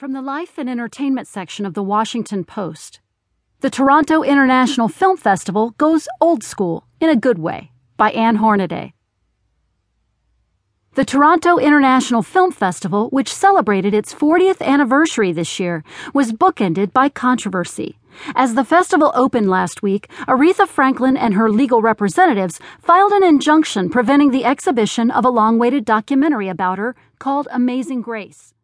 From the Life and Entertainment section of the Washington Post. The Toronto International Film Festival goes old school in a good way by Ann Hornaday. The Toronto International Film Festival, which celebrated its 40th anniversary this year, was bookended by controversy. As the festival opened last week, Aretha Franklin and her legal representatives filed an injunction preventing the exhibition of a long awaited documentary about her called Amazing Grace.